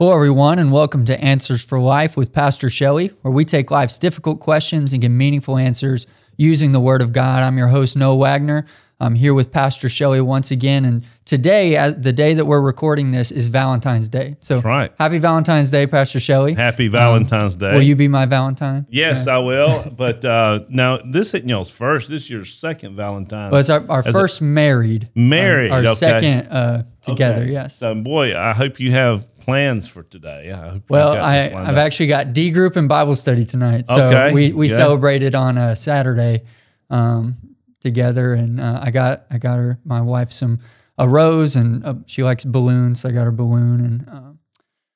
Hello, everyone, and welcome to Answers for Life with Pastor Shelley, where we take life's difficult questions and give meaningful answers using the Word of God. I'm your host, Noah Wagner. I'm here with Pastor Shelley once again, and today, the day that we're recording this, is Valentine's Day. So, That's right. happy Valentine's Day, Pastor Shelley. Happy Valentine's Day. Will you be my Valentine? yes, I will. But uh, now this isn't y'all's first. This is your second Valentine's. Well, it's our, our As a- first married. Married, Our, our okay. second uh, together, Okay. yes. So, boy, I hope you have plans for today. I Well, I, I've actually got D group and Bible study tonight. So Okay, we, we good. celebrated on a Saturday um, together, and uh, I got I got her my wife some a rose, and uh, she likes balloons. So I got her balloon, and uh,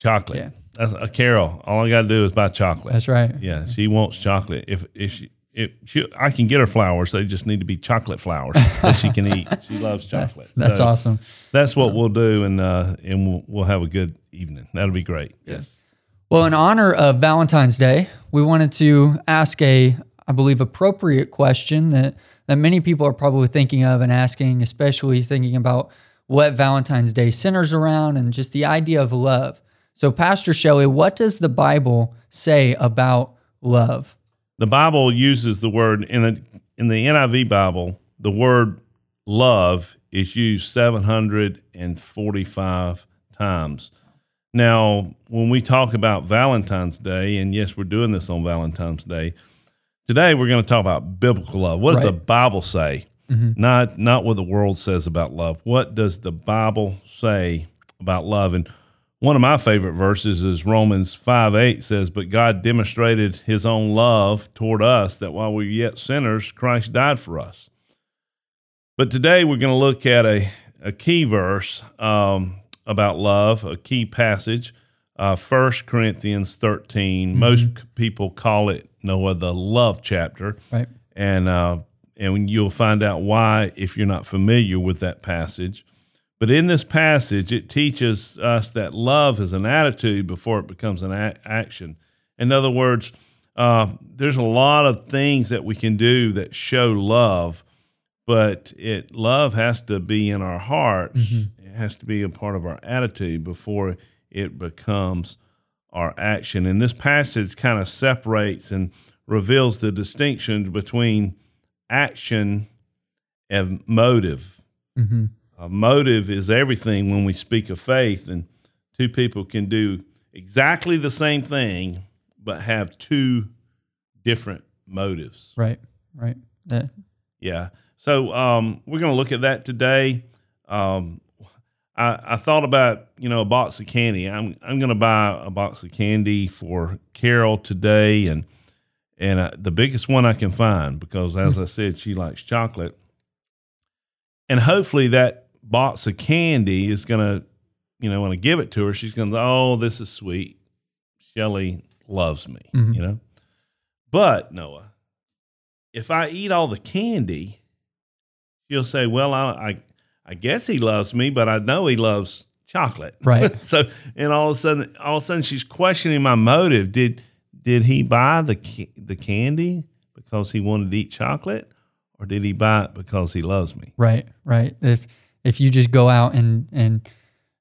chocolate. yeah. That's a Carol. All I got to do is buy chocolate. that's right. Yeah, she wants chocolate. If if she if she, I can get her flowers. They just need to be chocolate flowers that she can eat. She loves chocolate. That's So awesome. That's what we'll do, and uh, and we'll, we'll have a good evening. That'll be great. Yes. Well, in honor of Valentine's Day, we wanted to ask a, I believe, appropriate question that that many people are probably thinking of and asking, especially thinking about what Valentine's Day centers around and just the idea of love. So, Pastor Shelley, what does the Bible say about love? The Bible uses the word in the in the NIV Bible, the word love is used 745 times. Now, when we talk about Valentine's Day, and yes, we're doing this on Valentine's Day, today we're going to talk about biblical love. What does the Bible say? Mm-hmm. Not not what the world says about love. What does the Bible say about love? And one of my favorite verses is Romans 5 8 says, But God demonstrated his own love toward us that while we were yet sinners, Christ died for us. But today we're going to look at a, a key verse um, about love, a key passage, uh, 1 Corinthians 13. Most people call it, Noah, the love chapter. Right. And, uh, and you'll find out why if you're not familiar with that passage. But in this passage, it teaches us that love is an attitude before it becomes an a- action. In other words, uh, there's a lot of things that we can do that show love, but it love has to be in our hearts. It has to be a part of our attitude before it becomes our action. And this passage kind of separates and reveals the distinctions between action and motive. hmm A motive is everything when we speak of faith, and two people can do exactly the same thing, but have two different motives. Right. Right. That, Yeah. So um, we're going to look at that today. Um, I, I thought about you know a box of candy. I'm I'm going to buy a box of candy for Carol today, and and uh, the biggest one I can find because as I said, she likes chocolate, and hopefully that box of candy is going to, you know, when I give it to her, she's going to oh this is sweet. Shelley loves me, Mhm. you know. But Noah, if I eat all the candy, she'll say, "Well, I, I, I guess he loves me, but I know he loves chocolate." Right. so, and all of a sudden, all of a sudden, she's questioning my motive. Did did he buy the the candy because he wanted to eat chocolate, or did he buy it because he loves me? Right, right. If if you just go out and and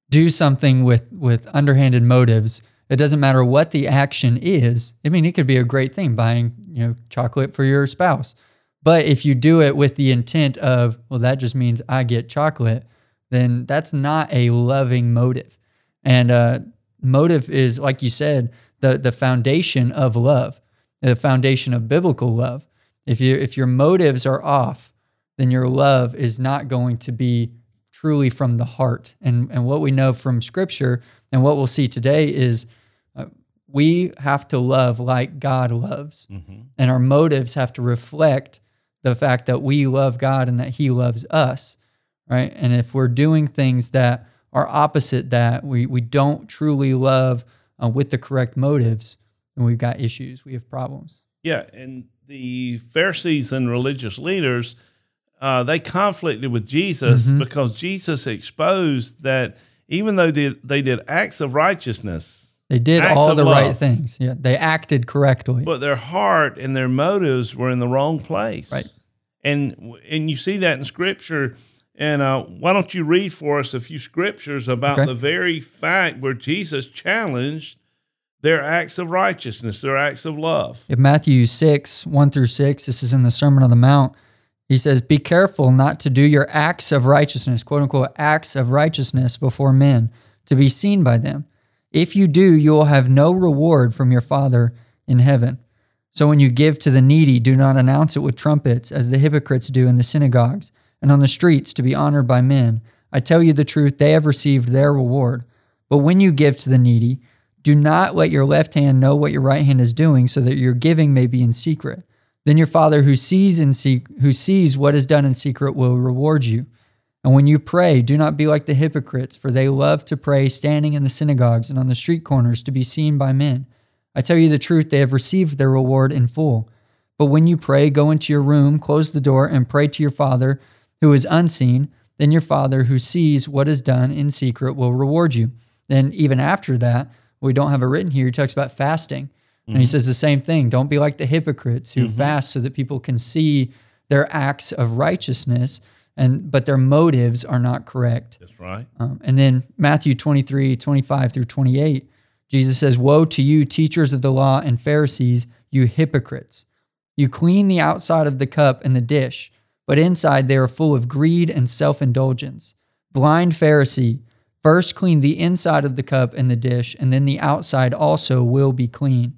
do something with with underhanded motives, it doesn't matter what the action is. I mean, it could be a great thing buying, you know, chocolate for your spouse. But if you do it with the intent of, well, that just means I get chocolate, then that's not a loving motive. And uh, motive is, like you said, the the foundation of love, the foundation of biblical love. If you if your motives are off, then your love is not going to be truly from the heart. And and what we know from Scripture and what we'll see today is uh, we have to love like God loves, and our motives have to reflect the fact that we love God and that He loves us, right? And if we're doing things that are opposite that, we we don't truly love uh, with the correct motives, then we've got issues. We have problems. Yeah, and the Pharisees and religious leaders, uh, they conflicted with Jesus Mhm. because Jesus exposed that even though they, they did acts of righteousness, They did all the right things. Yeah, they acted correctly. but their heart and their motives were in the wrong place. Right. And and you see that in Scripture. And uh, why don't you read for us a few scriptures about Okay. the very fact where Jesus challenged their acts of righteousness, their acts of love? In Matthew 6, 1 through 6, this is in the Sermon on the Mount. He says, Be careful not to do your acts of righteousness, quote unquote, acts of righteousness before men, to be seen by them. If you do, you will have no reward from your Father in heaven. So when you give to the needy, do not announce it with trumpets, as the hypocrites do in the synagogues and on the streets to be honored by men. I tell you the truth, they have received their reward. But when you give to the needy, do not let your left hand know what your right hand is doing, so that your giving may be in secret. Then your Father who sees in sec- who sees what is done in secret will reward you. And when you pray, do not be like the hypocrites, for they love to pray standing in the synagogues and on the street corners to be seen by men. I tell you the truth, they have received their reward in full. But when you pray, go into your room, close the door, and pray to your Father who is unseen. Then your Father who sees what is done in secret will reward you. Then, even after that, we don't have it written here, he talks about fasting. And he says the same thing don't be like the hypocrites who fast so that people can see their acts of righteousness and but their motives are not correct. That's right. um, and then matthew 23 25 through 28 jesus says woe to you teachers of the law and pharisees you hypocrites. You clean the outside of the cup and the dish but inside they are full of greed and self-indulgence. Blind pharisee first clean the inside of the cup and the dish and then the outside also will be clean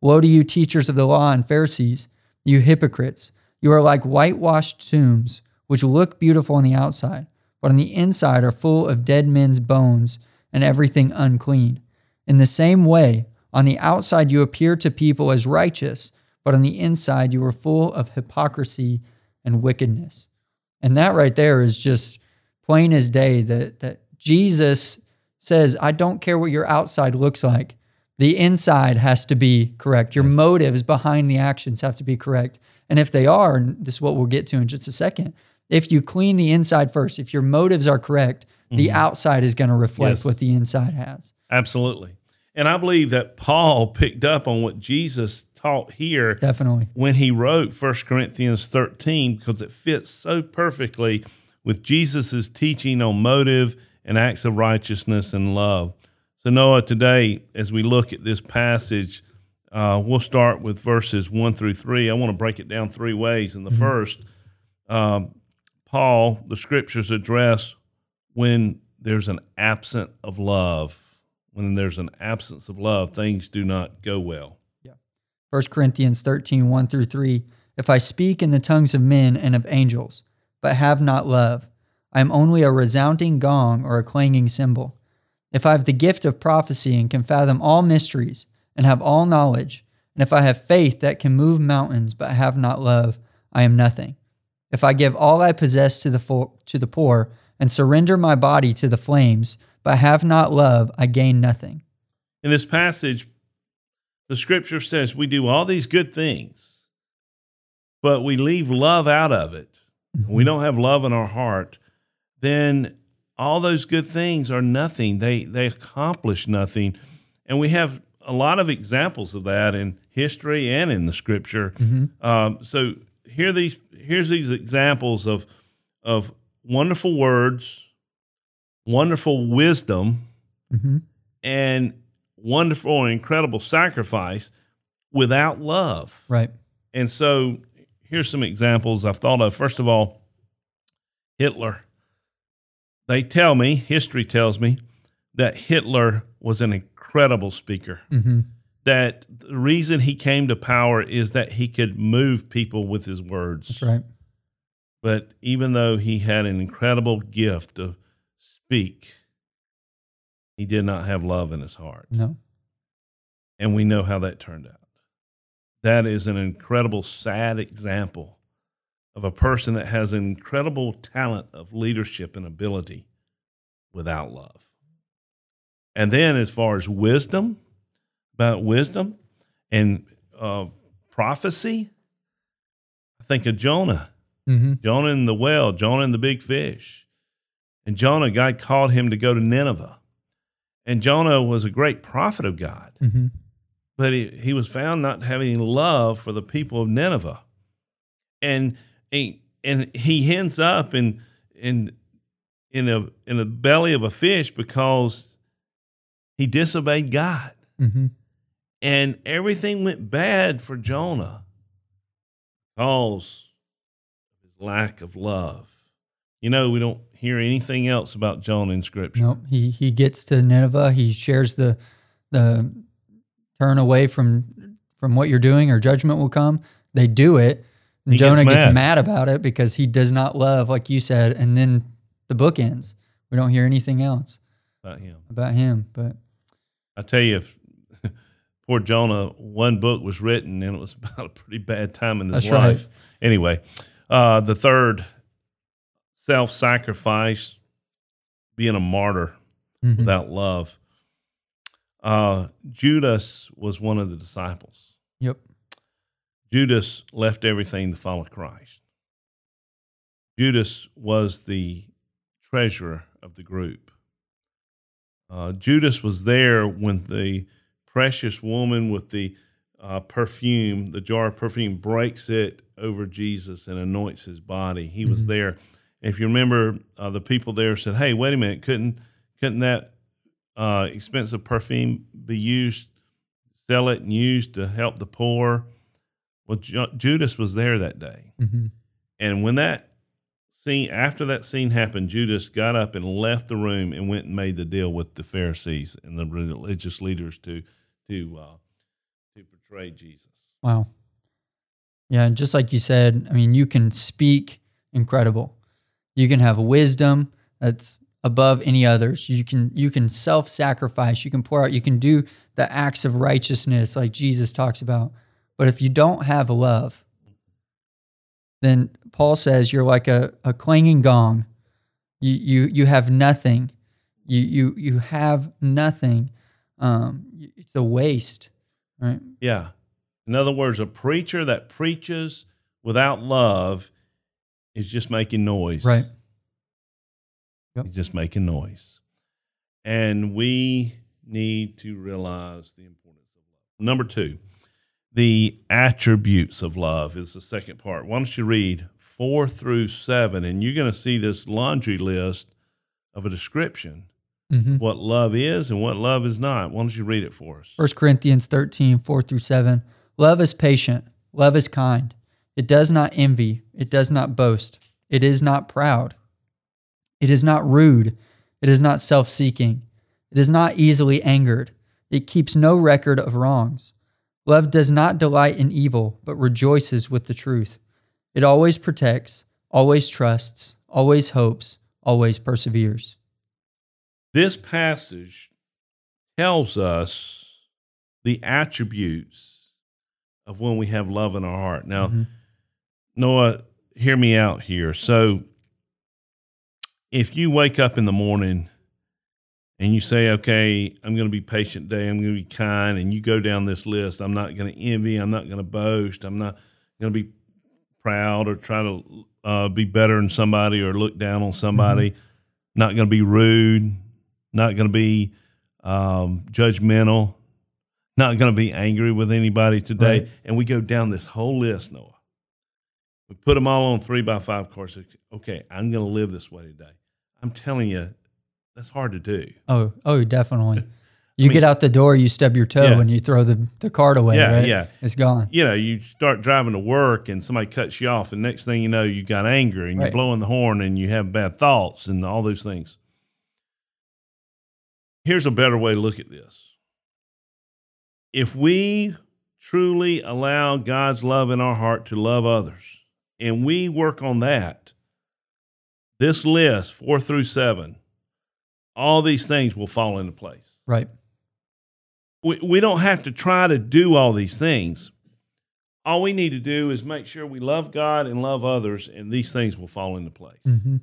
Woe to you, teachers of the law and Pharisees, you hypocrites! You are like whitewashed tombs, which look beautiful on the outside, but on the inside are full of dead men's bones and everything unclean. In the same way, on the outside you appear to people as righteous, but on the inside you are full of hypocrisy and wickedness. And that right there is just plain as day that, that Jesus says, I don't care what your outside looks like. The inside has to be correct. Your motives behind the actions have to be correct. And if they are, and this is what we'll get to in just a second, if you clean the inside first, if your motives are correct, the mm-hmm. outside is going to reflect Yes. what the inside has. Absolutely. And I believe that Paul picked up on what Jesus taught here Definitely. when he wrote 1 Corinthians 13 because it fits so perfectly with Jesus' teaching on motive and acts of righteousness and love. So, Noah, today, as we look at this passage, uh, we'll start with verses 1 through 3. I want to break it down three ways. In the first, um, Paul, the scriptures address when there's an absence of love. When there's an absence of love, things do not go well. Yeah. 1 Corinthians 13, 1 through 3. If I speak in the tongues of men and of angels, but have not love, I am only a resounding gong or a clanging cymbal. If I have the gift of prophecy and can fathom all mysteries and have all knowledge, and if I have faith that can move mountains but have not love, I am nothing. If I give all I possess to the fo- to the poor and surrender my body to the flames, but have not love, I gain nothing. In this passage, the scripture says we do all these good things, but we leave love out of it. Mm-hmm. We don't have love in our heart, then all those good things are nothing. They they accomplish nothing. And we have a lot of examples of that in history and in the scripture. Um, so here these here's these examples of of wonderful words, wonderful wisdom, Mhm. and wonderful and incredible sacrifice without love. Right. And so here's some examples I've thought of. First of all, Hitler. They tell me, history tells me, that Hitler was an incredible speaker. hmm That the reason he came to power is that he could move people with his words. That's right. But even though he had an incredible gift to speak, he did not have love in his heart. No. And we know how that turned out. That is an incredible, sad example of a person that has an incredible talent of leadership and ability without love. And then, as far as wisdom, about wisdom and uh, prophecy, I think of Jonah. hmm Jonah in the well, Jonah in the big fish. And Jonah, God called him to go to Nineveh. And Jonah was a great prophet of God, hmm but he, he was found not having any love for the people of Nineveh. And he, and he ends up in in in a in the belly of a fish because he disobeyed God. Mm-hmm. And everything went bad for Jonah because of his lack of love. You know, we don't hear anything else about Jonah in scripture. Nope. He he gets to Nineveh. He shares the the turn away from from what you're doing or judgment will come. They do it. He Jonah gets mad. mad. about it because he does not love, like you said, and then the book ends. We don't hear anything else About him. about him. But I tell you, if poor Jonah, one book was written and it was about a pretty bad time in his That's right. life. Anyway, uh, the third, self sacrifice, being a martyr mhm, without love. Uh, Judas was one of the disciples. yep. Judas left everything to follow Christ. Judas was the treasurer of the group. Uh, Judas was there when the precious woman with the uh, perfume, the jar of perfume, breaks it over Jesus and anoints his body. He was Mhm. there. If you remember, uh, the people there said, "Hey, wait a minute! Couldn't couldn't that uh, expensive perfume be used, sell it and used to help the poor?" Well, Ju- Judas was there that day. hmm And when that scene, after that scene happened, Judas got up and left the room and went and made the deal with the Pharisees and the religious leaders to to uh, to portray Jesus. Wow. Yeah, and just like you said, I mean, you can speak incredible. You can have wisdom that's above any others. You can you can self-sacrifice, you can pour out, you can do the acts of righteousness like Jesus talks about. But if you don't have love, then Paul says you're like a, a clanging gong. You you you have nothing. You you you have nothing. Um, it's a waste, right? Yeah. In other words, a preacher that preaches without love is just making noise. Right. Yep. He's just making noise. And we need to realize the importance of love. Number two, the attributes of love is the second part. Why don't you read four through seven? And you're going to see this laundry list of a description Mm-hmm. of what love is and what love is not. Why don't you read it for us? 1 Corinthians 13, 4 through 7. Love is patient. Love is kind. It does not envy. It does not boast. It is not proud. It is not rude. It is not self seeking. It is not easily angered. It keeps no record of wrongs. Love does not delight in evil, but rejoices with the truth. It always protects, always trusts, always hopes, always perseveres. This passage tells us the attributes of when we have love in our heart. Now, Mhm. Noah, hear me out here. So, if you wake up in the morning and you say, okay, I'm going to be patient today, I'm going to be kind, and you go down this list, I'm not going to envy, I'm not going to boast, I'm not going to be proud or try to uh, be better than somebody or look down on somebody, not going to be rude, not going to be um, judgmental, not going to be angry with anybody today. Right. And we go down this whole list, Noah. We put them all on three by five cards. Okay, I'm going to live this way today. I'm telling you, that's hard to do. Oh, oh, definitely. You mean- get out the door, you stub your toe, Yeah. and you throw the, the card away. Yeah, right? yeah. It's gone. You know, you start driving to work and somebody cuts you off, and next thing you know, you got anger and you're blowing the horn and you have bad thoughts and all those things. Here's a better way to look at this. If we truly allow God's love in our heart to love others, and we work on that, this list, four through seven, all these things will fall into place. Right. We, we don't have to try to do all these things. All we need to do is make sure we love God and love others, and these things will fall into place. hmm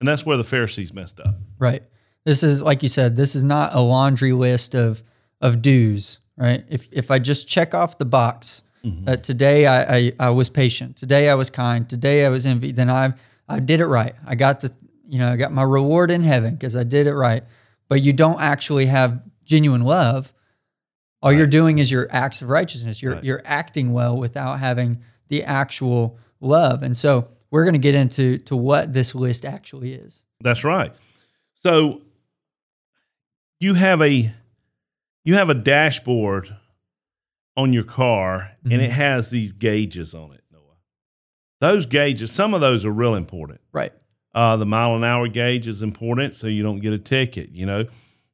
And that's where the Pharisees messed up. Right. This is like you said. This is not a laundry list of of dues. Right. If if I just check off the box that today I, I I was patient, today I was kind, today I was envy, then I I did it right. I got the you know I got my reward in heaven because I did it right. But you don't actually have genuine love. All you're doing is your acts of righteousness. You're Right. you're acting well without having the actual love. And so we're going to get into to what this list actually is. That's right. So you have a you have a dashboard on your car and Mm-hmm. it has these gauges on it, Noah. Those gauges, some of those are real important. Right. Uh, the mile an hour gauge is important so you don't get a ticket. You know,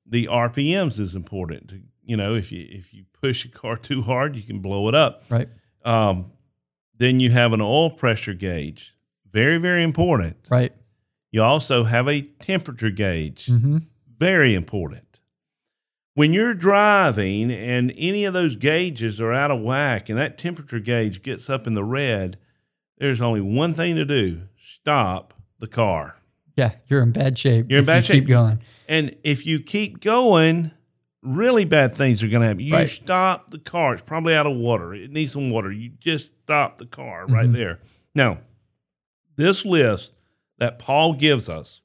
the RPMs is important. To, you know, if you if you push a car too hard, you can blow it up. Right. Um, then you have an oil pressure gauge, very very important. Right. You also have a temperature gauge, Mm-hmm. very important. When you're driving and any of those gauges are out of whack and that temperature gauge gets up in the red, there's only one thing to do: stop the car. Yeah, you're in bad shape. You're in bad you shape. Keep going. And if you keep going, really bad things are going to happen. You Right. stop the car. It's probably out of water. It needs some water. You just stop the car right Mhm. there. Now, this list that Paul gives us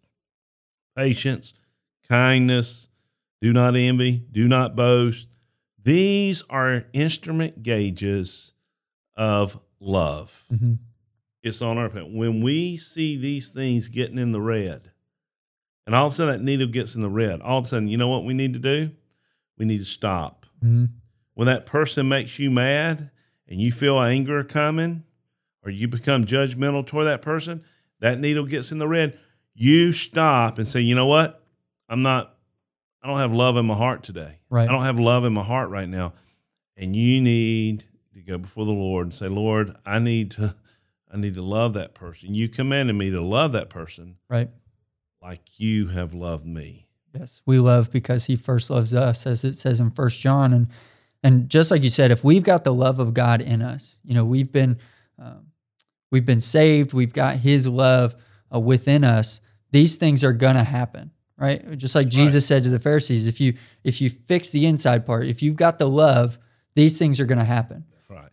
patience, kindness, do not envy, do not boast these are instrument gauges of love. hmm It's on our pen. When we see these things getting in the red, and all of a sudden that needle gets in the red, all of a sudden, you know what we need to do? We need to stop. hmm When that person makes you mad and you feel anger coming, or you become judgmental toward that person, that needle gets in the red, you stop and say, you know what? I'm not, I don't have love in my heart today. Right. I don't have love in my heart right now. And you need to go before the Lord and say, Lord, I need to, I need to love that person. You commanded me to love that person Right. like you have loved me. Yes, we love because He first loves us, as it says in First John, and and just like you said, if we've got the love of God in us, you know, we've been um, we've been saved, we've got His love uh, within us. These things are gonna happen, right? Just like Jesus said to the Pharisees, if you if you fix the inside part, if you've got the love, these things are gonna happen.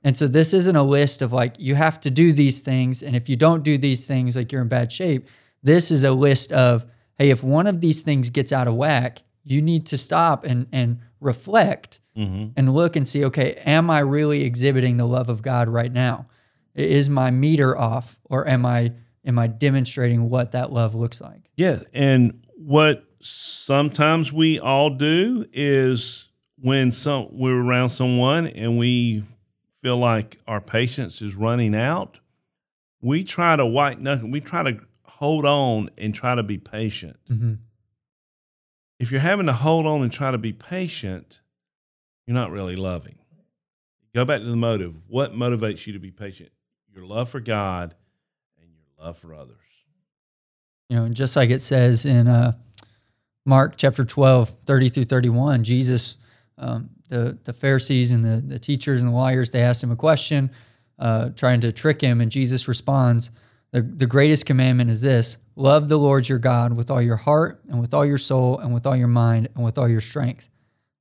And so this isn't a list of like you have to do these things, and if you don't do these things, like you're in bad shape. This is a list of hey, if one of these things gets out of whack, you need to stop and and reflect Mm-hmm. and look and see, okay, am I really exhibiting the love of God right now? Is my meter off, or am I am I demonstrating what that love looks like? Yeah. And what sometimes we all do is when some we're around someone and we feel like our patience is running out, we try to white knuckle, we try to hold on and try to be patient. Mm-hmm. If you're having to hold on and try to be patient, you're not really loving. Go back to the motive. What motivates you to be patient? Your love for God and your love for others. You know, and just like it says in uh, Mark chapter 12, 30 through 31, Jesus, um, the, the Pharisees and the, the teachers and the lawyers, they asked him a question, uh, trying to trick him. And Jesus responds, the, the greatest commandment is this love the Lord your God with all your heart and with all your soul and with all your mind and with all your strength.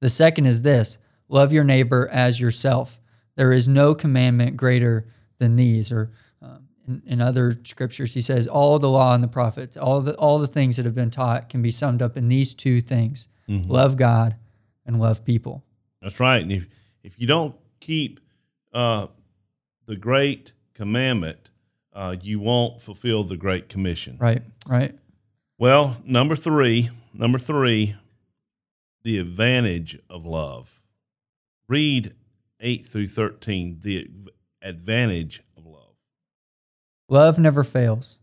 The second is this love your neighbor as yourself. There is no commandment greater than these. Or um, in, in other scriptures, he says, all the law and the prophets, all the, all the things that have been taught can be summed up in these two things Mhm. love God and love people. That's right. And if if you don't keep uh, the great commandment, uh, you won't fulfill the great commission. Right, right. Well, number three, number three, the advantage of love. Read eight through thirteen. The advantage of love. Love never fails.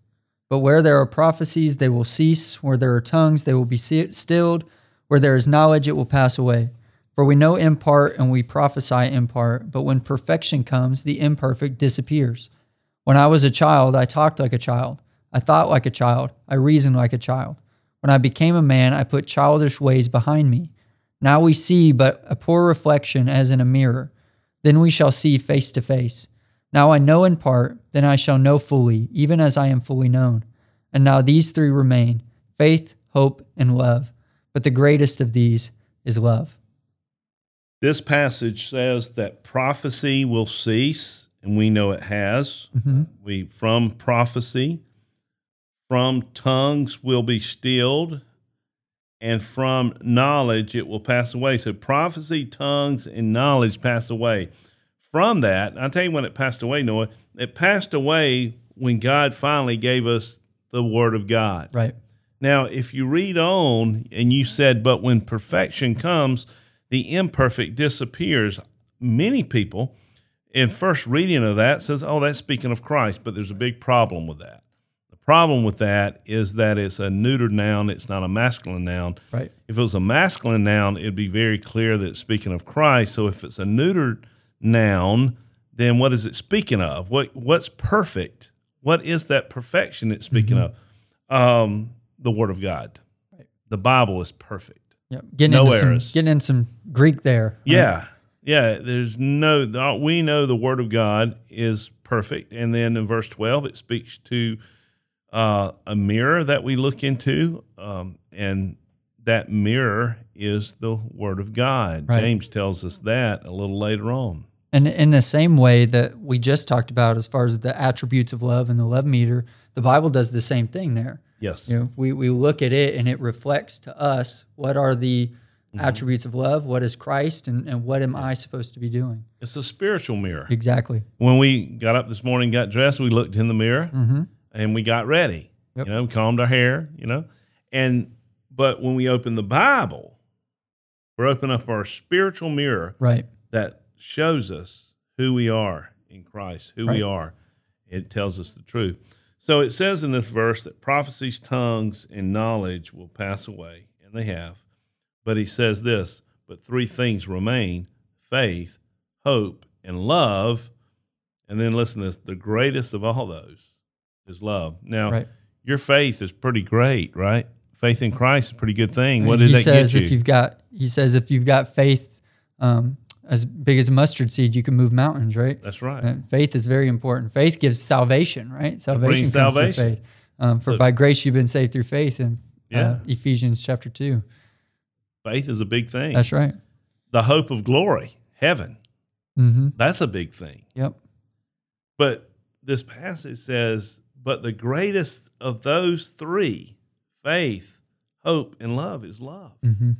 But where there are prophecies, they will cease. Where there are tongues, they will be stilled. Where there is knowledge, it will pass away. For we know in part and we prophesy in part, but when perfection comes, the imperfect disappears. When I was a child, I talked like a child. I thought like a child. I reasoned like a child. When I became a man, I put childish ways behind me. Now we see but a poor reflection as in a mirror. Then we shall see face to face. Now I know in part, then I shall know fully, even as I am fully known. And now these three remain faith, hope, and love. But the greatest of these is love. This passage says that prophecy will cease, and we know it has. Mhm. We from prophecy, from tongues will be stilled, and from knowledge it will pass away. So prophecy, tongues, and knowledge pass away. From that, I'll tell you when it passed away, Noah. It passed away when God finally gave us the Word of God. Right. Now, if you read on and you said, but when perfection comes, the imperfect disappears. Many people in first reading of that says, oh, that's speaking of Christ, but there's a big problem with that. The problem with that is that it's a neutered noun, it's not a masculine noun. Right. If it was a masculine noun, it'd be very clear that it's speaking of Christ. So if it's a neutered noun, then what is it speaking of? What what's perfect? What is that perfection it's speaking of? Um, the Word of God. Right. The Bible is perfect. Yep. Getting No into some getting in some Greek there. right? Yeah, yeah. There's no. We know the Word of God is perfect, and then in verse twelve, it speaks to uh, a mirror that we look into, um, and that mirror is the Word of God. Right. James tells us that a little later on. And in the same way that we just talked about, as far as the attributes of love and the love meter, the Bible does the same thing there. Yes. You know, we, we look at it and it reflects to us what are the Mm-hmm. attributes of love, what is Christ, and, and what am I supposed to be doing? It's a spiritual mirror. Exactly. When we got up this morning, got dressed, we looked in the mirror Mm-hmm. and we got ready. Yep. You know, we combed our hair, you know. And but when we open the Bible, we're opening up our spiritual mirror Right. that shows us who we are in Christ, who we are. It tells us the truth. So it says in this verse that prophecies, tongues, and knowledge will pass away, and they have. But he says this, but three things remain faith, hope, and love. And then listen to this the greatest of all those is love. Now, Right. your faith is pretty great, right? Faith in Christ is a pretty good thing. What did he that says get if you? you've got he says if you've got faith um, as big as a mustard seed, you can move mountains, right? That's right. And faith is very important. Faith gives salvation, right? Salvation comes salvation. through faith. Um, for Look- by grace you've been saved through faith in Yeah. uh, Ephesians chapter two. Faith is a big thing. That's right. the hope of glory, heaven. Mm-hmm. That's a big thing. Yep. But this passage says, but the greatest of those three, faith, hope, and love, is love. Mm-hmm.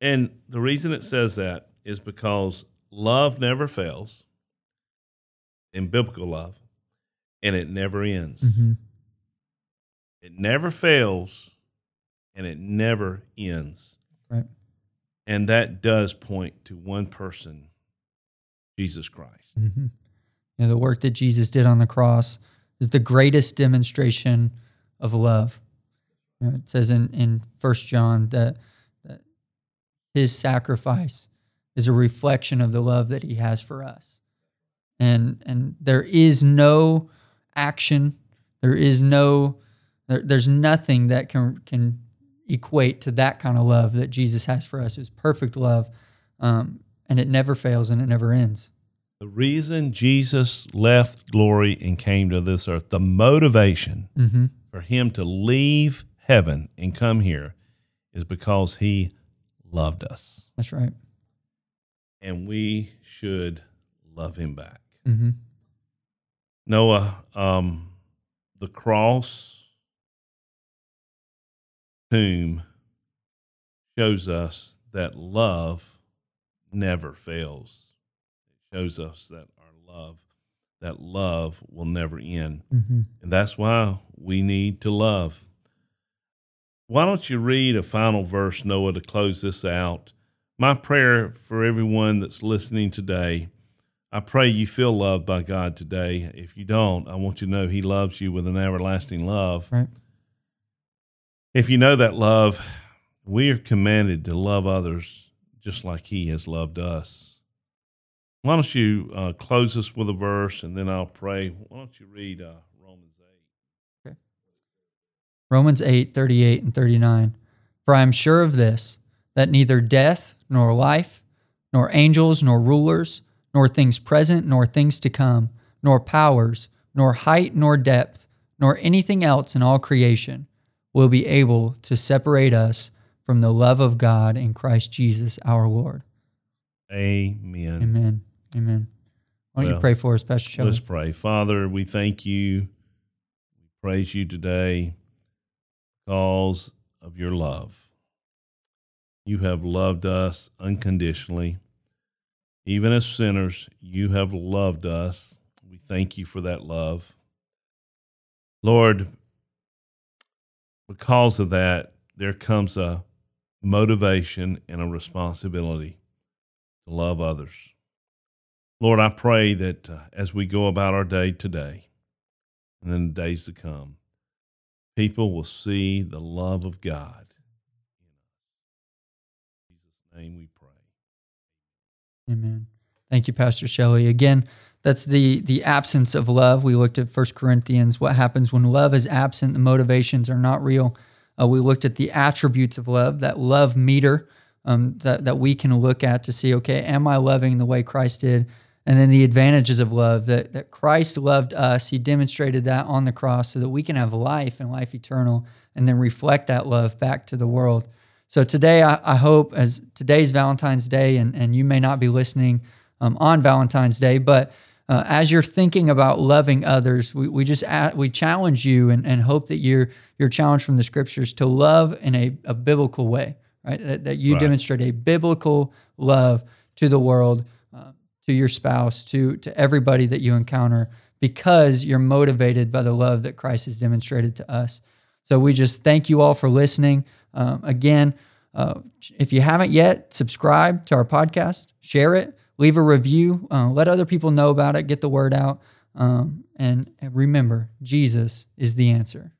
And the reason it says that is because love never fails in biblical love, and it never ends. Mm-hmm. It never fails, and it never ends. Right. And that does point to one person, Jesus Christ. Mm-hmm. Know, the work that Jesus did on the cross is the greatest demonstration of love. You know, it says in in First John that that his sacrifice is a reflection of the love that he has for us, and and there is no action, there is no, there, there's nothing that can can equate to that kind of love that Jesus has for us. It's perfect love, um, and it never fails and it never ends. The reason Jesus left glory and came to this earth, the motivation Mm-hmm. for him to leave heaven and come here is because he loved us. That's right. And we should love him back. Mm-hmm. Noah, um, the cross tomb shows us that love never fails. It shows us that our love, that love will never end. Mm-hmm. And that's why we need to love. Why don't you read a final verse, Noah, to close this out? My prayer for everyone that's listening today, I pray you feel loved by God today. If you don't, I want you to know He loves you with an everlasting love. Right. If you know that love, we are commanded to love others just like He has loved us. Why don't you uh, close us with a verse and then I'll pray? Why don't you read uh, Romans 8? Okay. Romans 8, 38 and 39. For I am sure of this, that neither death, nor life, nor angels, nor rulers, nor things present, nor things to come, nor powers, nor height, nor depth, nor anything else in all creation will be able to separate us from the love of God in Christ Jesus our Lord. Amen. Amen. Amen. Why don't you pray for us, Pastor Shelley? Let's pray. Father, we thank you. We praise you today because of your love. You have loved us unconditionally. Even as sinners, you have loved us. We thank you for that love. Lord, because of that, there comes a motivation and a responsibility to love others. Lord, I pray that uh, as we go about our day today and in the days to come, people will see the love of God. Name we pray. Amen. Thank you, Pastor Shelley. Again, that's the the absence of love. We looked at First Corinthians. What happens when love is absent? The motivations are not real. Uh, we looked at the attributes of love, that love meter um, that that we can look at to see, okay, am I loving the way Christ did? And then the advantages of love that that Christ loved us. He demonstrated that on the cross so that we can have life and life eternal, and then reflect that love back to the world. So today, I, I hope as today's Valentine's Day, and and you may not be listening um, on Valentine's Day, but uh, as you're thinking about loving others, we, we just we challenge you and, and hope that you're you're challenged from the scriptures to love in a, a biblical way, right? That, that you Right. demonstrate a biblical love to the world, uh, to your spouse, to to everybody that you encounter, because you're motivated by the love that Christ has demonstrated to us. So we just thank you all for listening. Um, again, uh, if you haven't yet, subscribe to our podcast, share it, leave a review, uh, let other people know about it, get the word out. Um, and remember, Jesus is the answer.